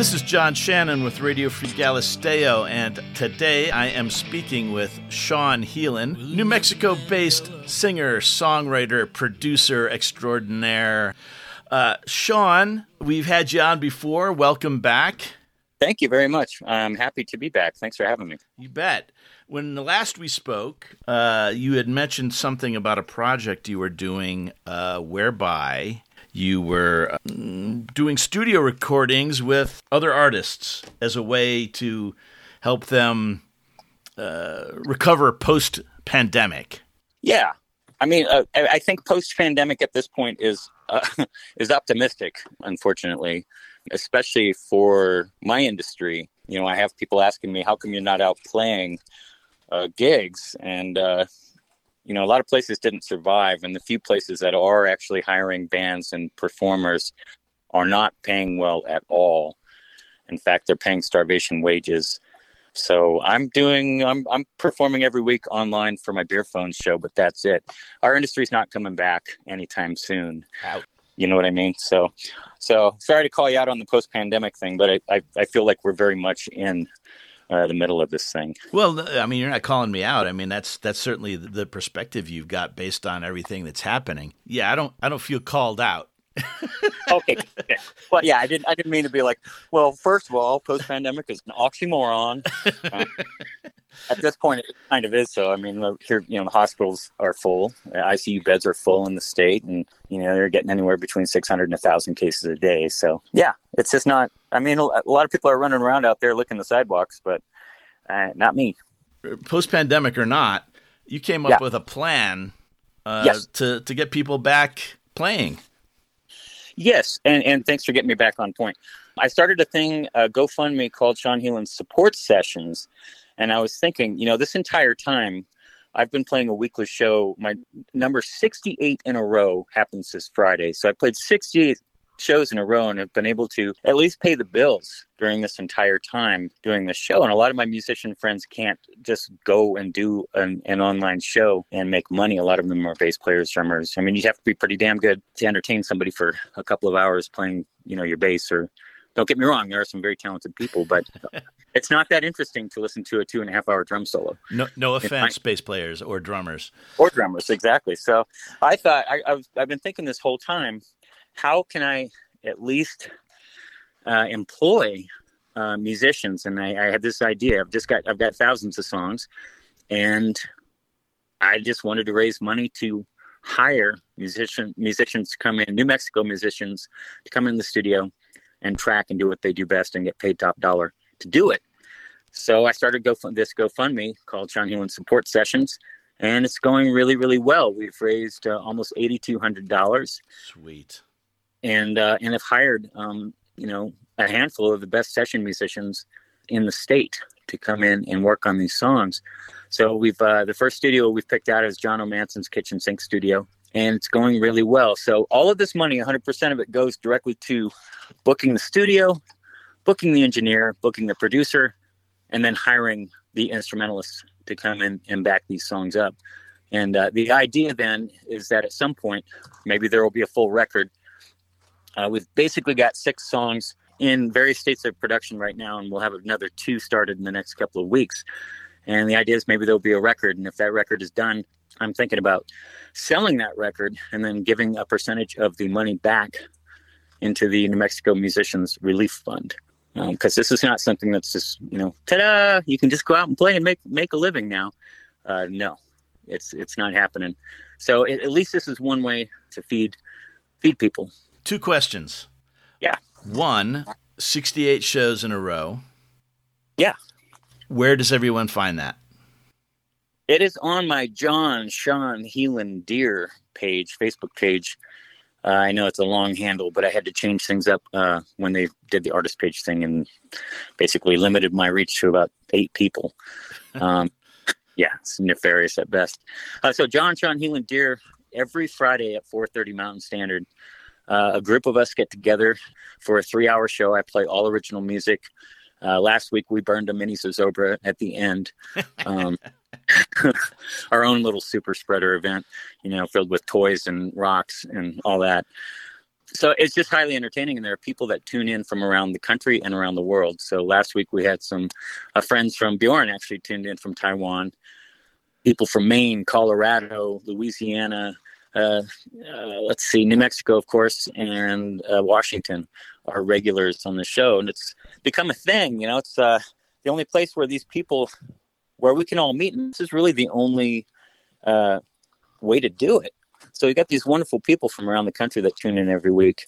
This is John Shannon with Radio Free Galisteo, and today I am speaking with Sean Healen, New Mexico based singer, songwriter, producer extraordinaire. Uh, Sean, we've had you on before. Welcome back. Thank you very much. I'm happy to be back. Thanks for having me. You bet. When the last we spoke, uh, you had mentioned something about a project you were doing uh, whereby you were um, doing studio recordings with other artists as a way to help them uh, recover post pandemic. Yeah. I mean, uh, I think post pandemic at this point is uh, is optimistic, unfortunately, especially for my industry. You know, I have people asking me, "How come you're not out playing uh, gigs?" And uh, you know, a lot of places didn't survive, and the few places that are actually hiring bands and performers are not paying well at all. In fact, they're paying starvation wages. So I'm doing, I'm, I'm performing every week online for my beer phone show, but that's it. Our industry's not coming back anytime soon. You know what I mean? So, so sorry to call you out on the post pandemic thing, but I, I, I feel like we're very much in uh, the middle of this thing. Well, I mean, you're not calling me out. I mean, that's that's certainly the perspective you've got based on everything that's happening. Yeah, I don't I don't feel called out. okay. okay. Well, yeah, I didn't. I didn't mean to be like. Well, first of all, post-pandemic is an oxymoron. Uh, at this point, it kind of is. So, I mean, here, you know, the hospitals are full. ICU beds are full in the state, and you know they're getting anywhere between 600 and 1,000 cases a day. So, yeah, it's just not. I mean, a lot of people are running around out there licking the sidewalks, but uh, not me. Post-pandemic or not, you came up yeah. with a plan uh, yes. to to get people back playing. Yes, and, and thanks for getting me back on point. I started a thing, a GoFundMe called Sean Healen Support Sessions. And I was thinking, you know, this entire time, I've been playing a weekly show. My number 68 in a row happens this Friday. So I played 68 shows in a row and have been able to at least pay the bills during this entire time doing the show. And a lot of my musician friends can't just go and do an, an, online show and make money. A lot of them are bass players, drummers. I mean, you have to be pretty damn good to entertain somebody for a couple of hours playing, you know, your bass or don't get me wrong, there are some very talented people, but it's not that interesting to listen to a two and a half hour drum solo. No, no offense, bass players or drummers. Or drummers, exactly. So I thought I, I was, I've been thinking this whole time how can I at least uh, employ uh, musicians? And I, I had this idea. I've just got I've got thousands of songs, and I just wanted to raise money to hire musician musicians to come in, New Mexico musicians to come in the studio and track and do what they do best and get paid top dollar to do it. So I started go this GoFundMe called Sean Healen Support Sessions, and it's going really, really well. We've raised uh, almost eighty two hundred dollars. Sweet and uh, and have hired um, you know a handful of the best session musicians in the state to come in and work on these songs. So we've uh, the first studio we've picked out is Jono Manson's Kitchen Sink Studio, and it's going really well. So all of this money, 100% of it goes directly to booking the studio, booking the engineer, booking the producer, and then hiring the instrumentalists to come in and back these songs up. And uh, the idea then is that at some point, maybe there will be a full record uh, we've basically got six songs in various states of production right now, and we'll have another two started in the next couple of weeks. And the idea is maybe there'll be a record, and if that record is done, I'm thinking about selling that record and then giving a percentage of the money back into the New Mexico Musicians Relief Fund. Because um, this is not something that's just you know, ta-da! You can just go out and play and make make a living now. Uh, no, it's it's not happening. So it, at least this is one way to feed feed people. Two questions. Yeah. One, 68 shows in a row. Yeah. Where does everyone find that? It is on my John Sean Healen Deer page, Facebook page. Uh, I know it's a long handle, but I had to change things up uh, when they did the artist page thing and basically limited my reach to about eight people. Um, yeah, it's nefarious at best. Uh, so John Sean Healen Deer every Friday at 4:30 Mountain Standard uh, a group of us get together for a three hour show. I play all original music. Uh, last week we burned a mini Zozobra at the end. Um, our own little super spreader event, you know, filled with toys and rocks and all that. so it's just highly entertaining and there are people that tune in from around the country and around the world so last week we had some uh, friends from bjorn actually tuned in from taiwan people from maine colorado louisiana let's see new mexico of course and uh, washington are regulars on the show and it's become a thing you know it's uh, the only place where these people where we can all meet and this is really the only uh, way to do it so we got these wonderful people from around the country that tune in every week.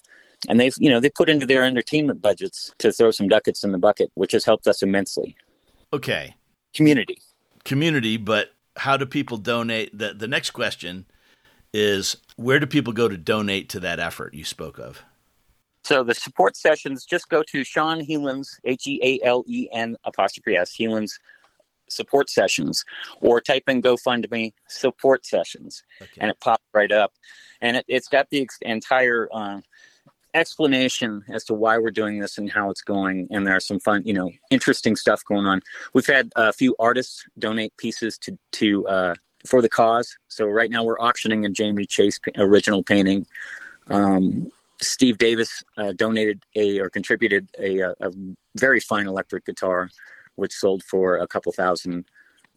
And they've, you know, they put into their entertainment budgets to throw some ducats in the bucket, which has helped us immensely. Okay. Community. Community, but how do people donate? The the next question is where do people go to donate to that effort you spoke of? So the support sessions, just go to Sean Healen's H E A L E N apostrophe S Healen's support sessions or type in GoFundMe support sessions okay. and it pops right up. And it, has got the ex- entire uh, explanation as to why we're doing this and how it's going. And there are some fun, you know, interesting stuff going on. We've had a few artists donate pieces to, to, uh, for the cause. So right now we're auctioning a Jamie Chase original painting. Um, Steve Davis uh, donated a or contributed a, a, a, very fine electric guitar which sold for a couple thousand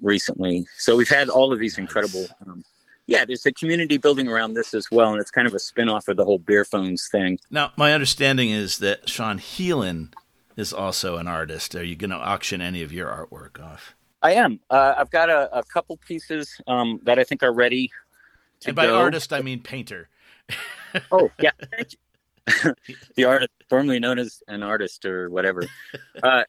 recently. So we've had all of these incredible. Um, yeah, there's a community building around this as well, and it's kind of a spin off of the whole beer phones thing. Now, my understanding is that Sean Healen is also an artist. Are you going to auction any of your artwork off? I am. Uh, I've got a, a couple pieces um, that I think are ready. and by go. artist, I mean painter. oh yeah, the artist, formerly known as an artist or whatever. Uh,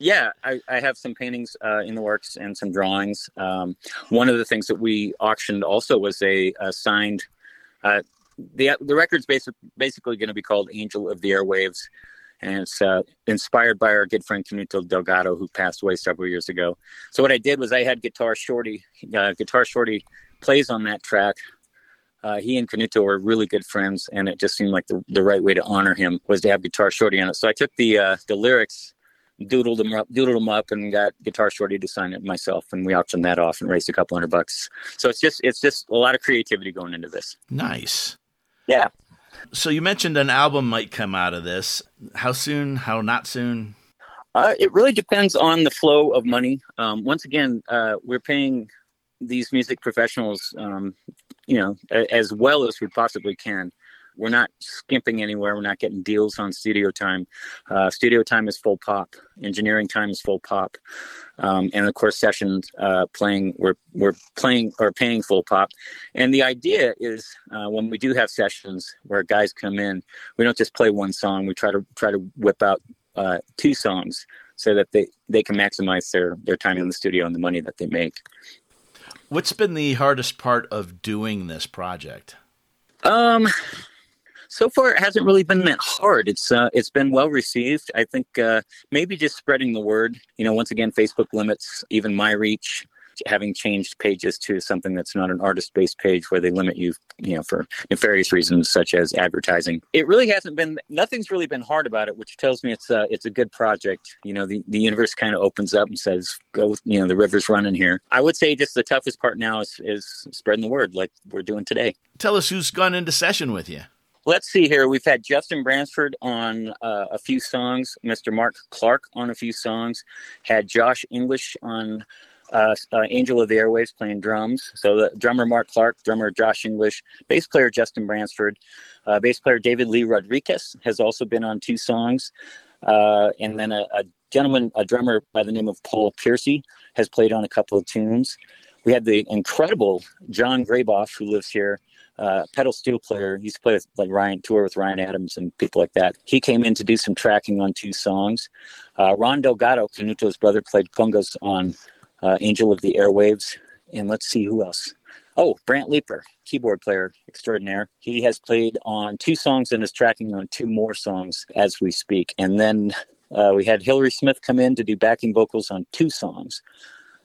yeah, I, I, have some paintings uh, in the works and some drawings. Um, one of the things that we auctioned also was a, a signed. Uh, the the record's basic, basically going to be called "Angel of the Airwaves," and it's uh, inspired by our good friend Canuto Delgado, who passed away several years ago. So what I did was I had Guitar Shorty. Uh, Guitar Shorty plays on that track. Uh, he and Canuto were really good friends, and it just seemed like the, the right way to honor him was to have Guitar Shorty on it. So I took the uh, the lyrics doodled them up, doodled them up, and got Guitar Shorty to sign it myself, and we auctioned that off and raised a couple hundred bucks. So it's just it's just a lot of creativity going into this. Nice. Yeah. So you mentioned an album might come out of this. How soon? How not soon? Uh, it really depends on the flow of money. Um, once again, uh, we're paying these music professionals, um, you know, as well as we possibly can. We're not skimping anywhere. We're not getting deals on studio time. Uh, studio time is full pop. Engineering time is full pop. Um, and of course, sessions uh, playing we're we're playing or paying full pop. And the idea is uh, when we do have sessions where guys come in, we don't just play one song. We try to try to whip out uh, two songs so that they they can maximize their their time in the studio and the money that they make. What's been the hardest part of doing this project? Um, so far it hasn't really been that hard. It's uh, it's been well received. I think uh, maybe just spreading the word. You know, once again, Facebook limits even my reach. Having changed pages to something that's not an artist-based page where they limit you, you know, for nefarious reasons such as advertising. It really hasn't been. Nothing's really been hard about it, which tells me it's a it's a good project. You know, the the universe kind of opens up and says, "Go," you know, the river's running here. I would say just the toughest part now is is spreading the word, like we're doing today. Tell us who's gone into session with you let's see here. We've had Justin Bransford on uh, a few songs, Mr. Mark Clark on a few songs, had Josh English on uh, uh, Angel of the Airwaves playing drums. So the drummer Mark Clark, drummer Josh English, bass player Justin Bransford, uh, bass player David Lee Rodriguez has also been on two songs. Uh, and then a, a gentleman, a drummer by the name of Paul Piercy, has played on a couple of tunes. We had the incredible John Graboff, who lives here, uh, pedal steel player. He used to play with like Ryan tour with Ryan Adams and people like that. He came in to do some tracking on two songs. Uh, Ron Delgado, Canuto's brother, played congas on uh, Angel of the Airwaves. And let's see who else. Oh, Brant Leeper, keyboard player extraordinaire. He has played on two songs and is tracking on two more songs as we speak. And then uh, we had Hillary Smith come in to do backing vocals on two songs.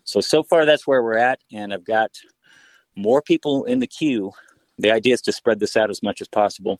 So so far that's where we're at, and I've got more people in the queue the idea is to spread this out as much as possible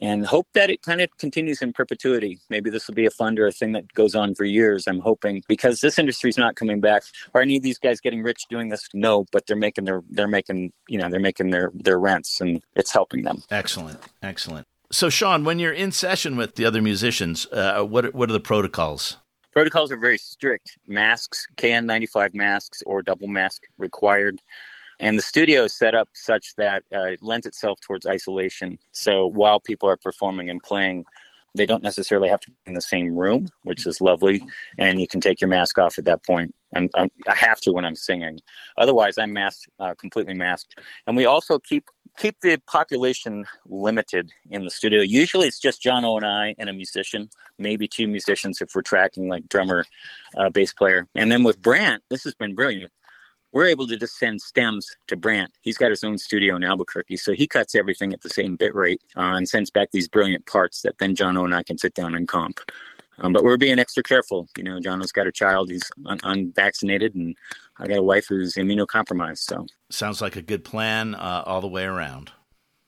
and hope that it kind of continues in perpetuity. Maybe this will be a fund or a thing that goes on for years. I'm hoping because this industry is not coming back. Are any of these guys getting rich doing this? No, but they're making their they're making you know they're making their their rents and it's helping them. Excellent, excellent. So, Sean, when you're in session with the other musicians, uh, what what are the protocols? Protocols are very strict. Masks, KN95 masks or double mask required. And the studio is set up such that uh, it lends itself towards isolation. So while people are performing and playing, they don't necessarily have to be in the same room, which is lovely. And you can take your mask off at that point. And i have to when I'm singing. Otherwise, I'm masked, uh, completely masked. And we also keep keep the population limited in the studio. Usually, it's just Jono and I and a musician, maybe two musicians if we're tracking like drummer, uh, bass player. And then with Brant, this has been brilliant we're able to just send stems to Brant. He's got his own studio in Albuquerque, so he cuts everything at the same bit rate uh, and sends back these brilliant parts that then Jono and I can sit down and comp. Um, but we're being extra careful. You know, Jono's got a child; he's un- unvaccinated, and I got a wife who's immunocompromised. So sounds like a good plan uh, all the way around.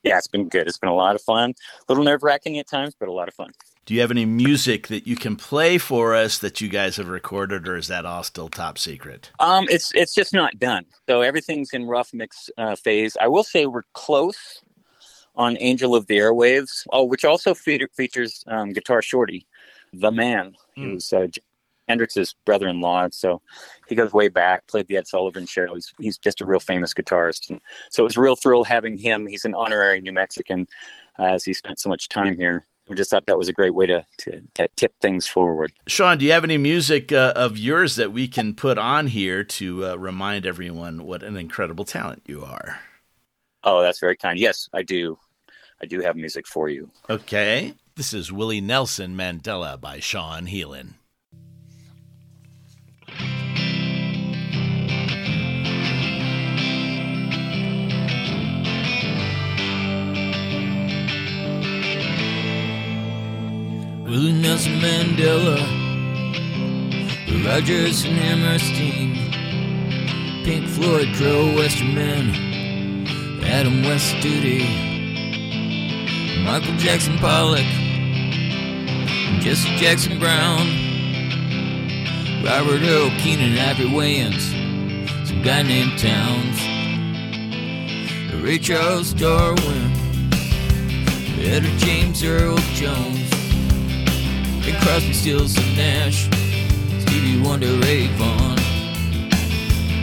Yeah, it's been good. It's been a lot of fun. A little nerve wracking at times, but a lot of fun. Do you have any music that you can play for us that you guys have recorded, or is that all still top secret? Um, it's it's just not done. So everything's in rough mix uh, phase. I will say we're close on Angel of the Airwaves. Oh, which also fe- features um, Guitar Shorty, the man, mm. who's uh, Hendrix's brother-in-law. So he goes way back. Played the Ed Sullivan Show. He's he's just a real famous guitarist. And so it was a real thrill having him. He's an honorary New Mexican, uh, as he spent so much time here we just thought that was a great way to, to, to tip things forward. Sean, do you have any music uh, of yours that we can put on here to uh, remind everyone what an incredible talent you are? Oh, that's very kind. Yes, I do. I do have music for you. Okay. This is Willie Nelson Mandela by Sean Healen. Willie Nelson Mandela, Rodgers and Hammerstein, Pink Floyd, Crow, Western Men, Adam West Duty, Michael Jackson Pollock, Jesse Jackson Brown, Robert Earl Keenan, Ivory Wayans, some guy named Towns, Ray Charles Darwin, Etta James Earl Jones. Bing Crosby, Stills, and Nash, Stevie Wonder, Ray Vaughan,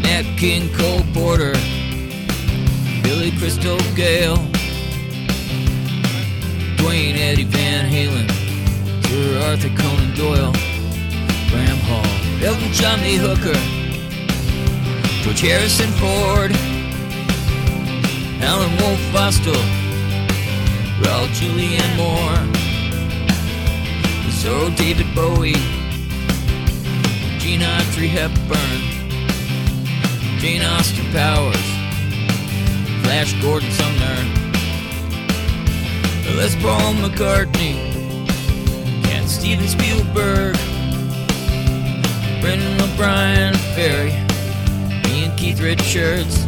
Nat King, Cole Porter, Billy Crystal Gayle, Duane Eddie Van Halen, Sir Arthur Conan Doyle, Graham Hall, Elton John Lee Hooker, George Harrison Ford, Alan Wolf Fostel, Raul Julianne Moore. Zorro David Bowie, Gene Autry Hepburn, Jane Austen Powers, Flash Gordon Sumner, Les Paul McCartney, Steven Spielberg, Brendan O'Brien, Ferry, me and Keith Richards,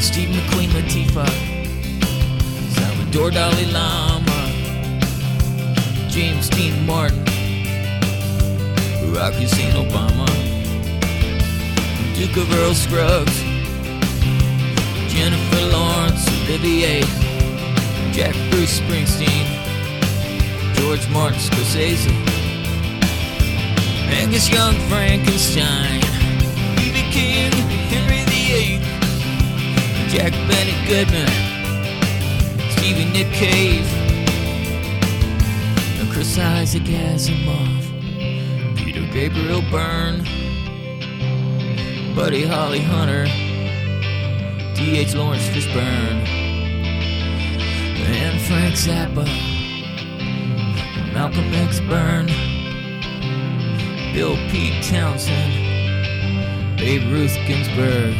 Steve McQueen Latifah, Salvador Dalai Lama. James Dean Martin, Barack Hussein Obama, Duke of Earl Scruggs, Jennifer Lawrence, Olivier, Jack Bruce Springsteen, George Martin Scorsese, Angus Young Frankenstein, B.B. King, Henry VIII, Jack Benny Goodman, Stevie Nick Cave. Chris Isaac Asimov, Peter Gabriel Byrne, Buddy Holly Hunter, D.H. Lawrence Fishburne, and Frank Zappa, Malcolm X Byrne, Bill Pete Townshend, Babe Ruth Ginsburg,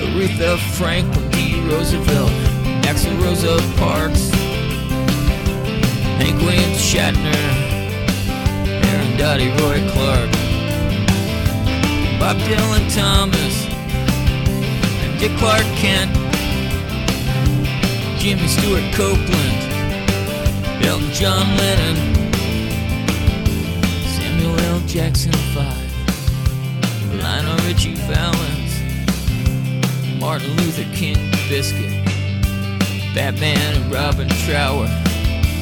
Aretha Franklin D. Roosevelt, Axl Rosa Parks. Hank Williams Shatner, Aaron Doughty, Roy Clark, Bob Dylan Thomas, and Dick Clark Kent, Jimmy Stewart Copeland, Elton John Lennon, Samuel L. Jackson 5, Lionel Richie Valens, Martin Luther King Biscuit, Batman and Robin Trower,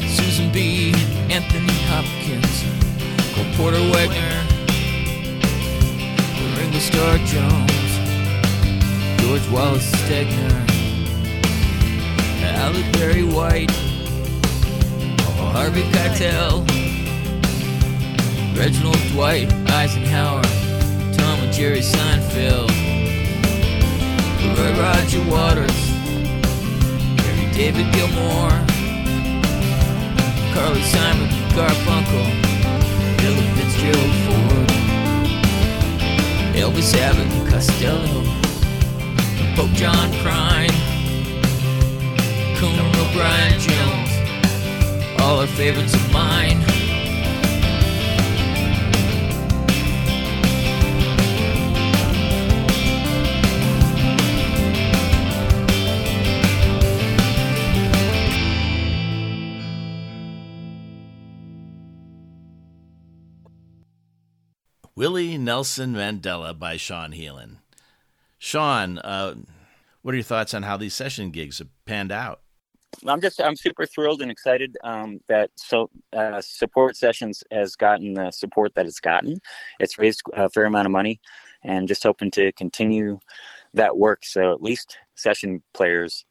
Susan B, Anthony Hopkins, Cole Porter Wagner, Ringo Starr Jones, George Wallace Stegner, Halle Berry White, Harvey Keitel, Reginald Dwight Eisenhower, Tom and Jerry Seinfeld, Roy Roger Waters, Harry David Gilmore, Carly Simon Garfunkel, Ella Fitzgerald Ford, Elvis Abbott Costello, Pope John Prine, Conan O'Brien all are favorites of mine. Willie Nelson Mandela by Sean Healen. Sean, uh, what are your thoughts on how these session gigs have panned out? I'm just I'm super thrilled and excited um, that so uh, support sessions has gotten the support that it's gotten. It's raised a fair amount of money, and just hoping to continue that work. So at least session players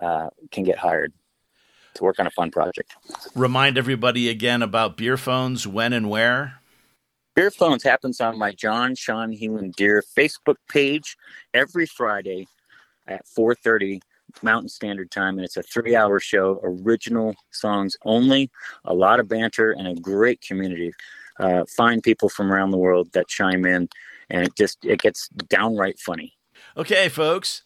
uh, can get hired to work on a fun project. Remind everybody again about beer phones, when and where. Beer Phones happens on my John Sean Healen Deer Facebook page every Friday at 4:30 Mountain Standard Time, and it's a three-hour show. Original songs only, a lot of banter, and a great community. Uh, fine people from around the world that chime in, and it just it gets downright funny. Okay, folks,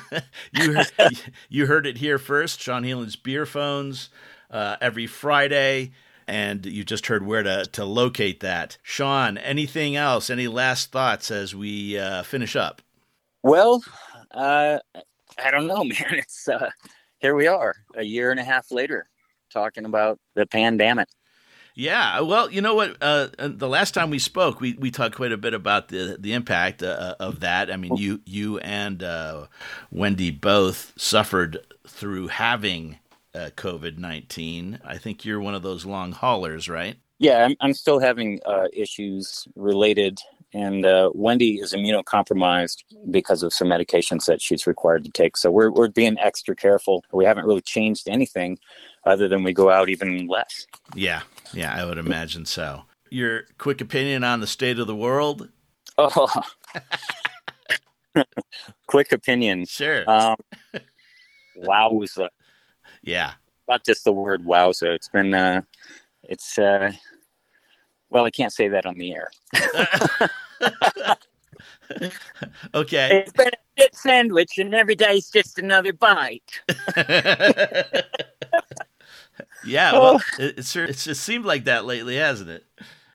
you heard, you heard it here first. Sean Healen's Beer Phones uh, every Friday and you just heard where to, to locate that. Sean, anything else? Any last thoughts as we uh, finish up? Well, uh, I don't know, man. It's uh, here we are, a year and a half later, talking about the pandemic. Yeah, well, you know what? Uh, the last time we spoke, we, we talked quite a bit about the the impact uh, of that. I mean, you you and uh, Wendy both suffered through having uh, COVID 19. I think you're one of those long haulers, right? Yeah, I'm, I'm still having uh, issues related. And uh, Wendy is immunocompromised because of some medications that she's required to take. So we're, we're being extra careful. We haven't really changed anything other than we go out even less. Yeah, yeah, I would imagine so. Your quick opinion on the state of the world? Oh, quick opinion. Sure. Um, wowza. Yeah. Not just the word wowza. It's been, uh, it's, uh, well, I can't say that on the air. okay. It's been a shit sandwich, and every day's just another bite. yeah, well, it, it's it's just seemed like that lately, hasn't it?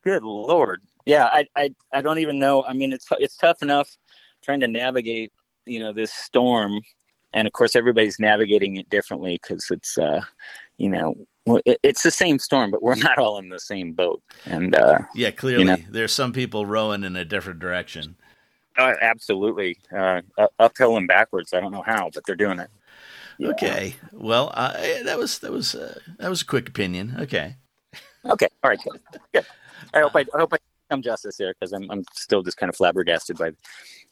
Good lord. Yeah, I, I, I don't even know. I mean, it's it's tough enough trying to navigate, you know, this storm and of course everybody's navigating it differently because it's uh you know it's the same storm but we're not all in the same boat. And uh yeah clearly you know, there's some people rowing in a different direction. Uh, absolutely. Uh uphill and backwards i don't know how but they're doing it. Yeah. okay. Well uh, that was that was uh, that was a quick opinion. Okay. Okay. All right. Good, good. i hope i, I hope i come justice here because I'm, I'm still just kind of flabbergasted by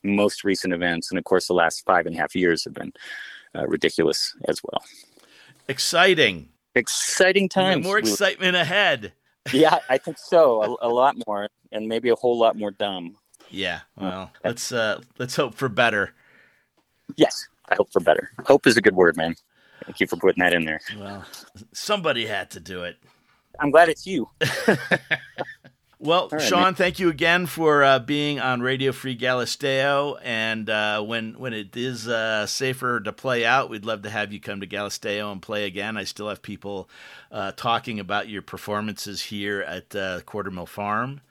most recent events. And of course, the last five and a half years have been uh, ridiculous as well. Exciting. Exciting times. More excitement ahead. yeah, I think so. A, a, lot more, and maybe a whole lot more dumb. Yeah. Well, let's uh, let's hope for better. Yes, I hope for better. Hope is a good word, man. Thank you for putting that in there. Well, somebody had to do it. I'm glad it's you. Well, right, Sean, man. thank you again for uh, being on Radio Free Galisteo. And uh, when when it is uh, safer to play out, we'd love to have you come to Galisteo and play again. I still have people uh, talking about your performances here at uh, Quartermill Farm.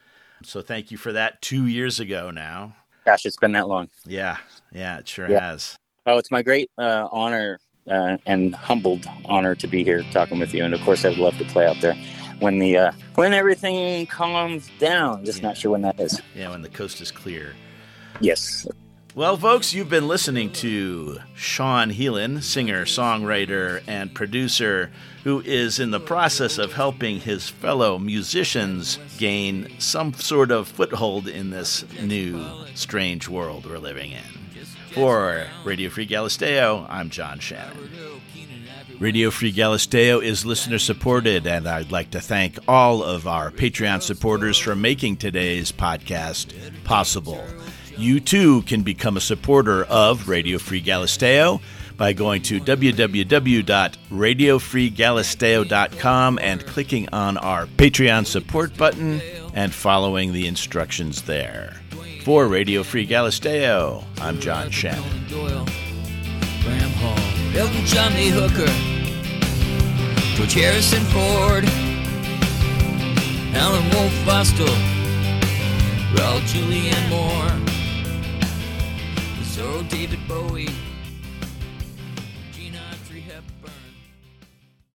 So thank you for that. Two years ago now. Gosh, it's been that long. Yeah, yeah, it sure yeah. has. Oh, it's my great uh, honor and humbled honor to be here talking with you. And of course, I'd love to play out there when the uh, when everything calms down. Just yeah. not sure when that is. Yeah, when the coast is clear. Yes. Well, folks, you've been listening to Sean Healen, singer, songwriter, and producer, who is in the process of helping his fellow musicians gain some sort of foothold in this new, strange world we're living in. For Radio Free Galisteo, I'm John Shannon. Radio Free Galisteo is listener supported, and I'd like to thank all of our Patreon supporters for making today's podcast possible. You too can become a supporter of Radio Free Galisteo by going to www.radiofreegalisteo.com and clicking on our Patreon support button and following the instructions there. For Radio Free Galisteo, I'm John Shannon. Elton John Hooker, George Harrison Ford, Alan Wolf Bostel, Raul Julianne Moore, Zorro David Bowie,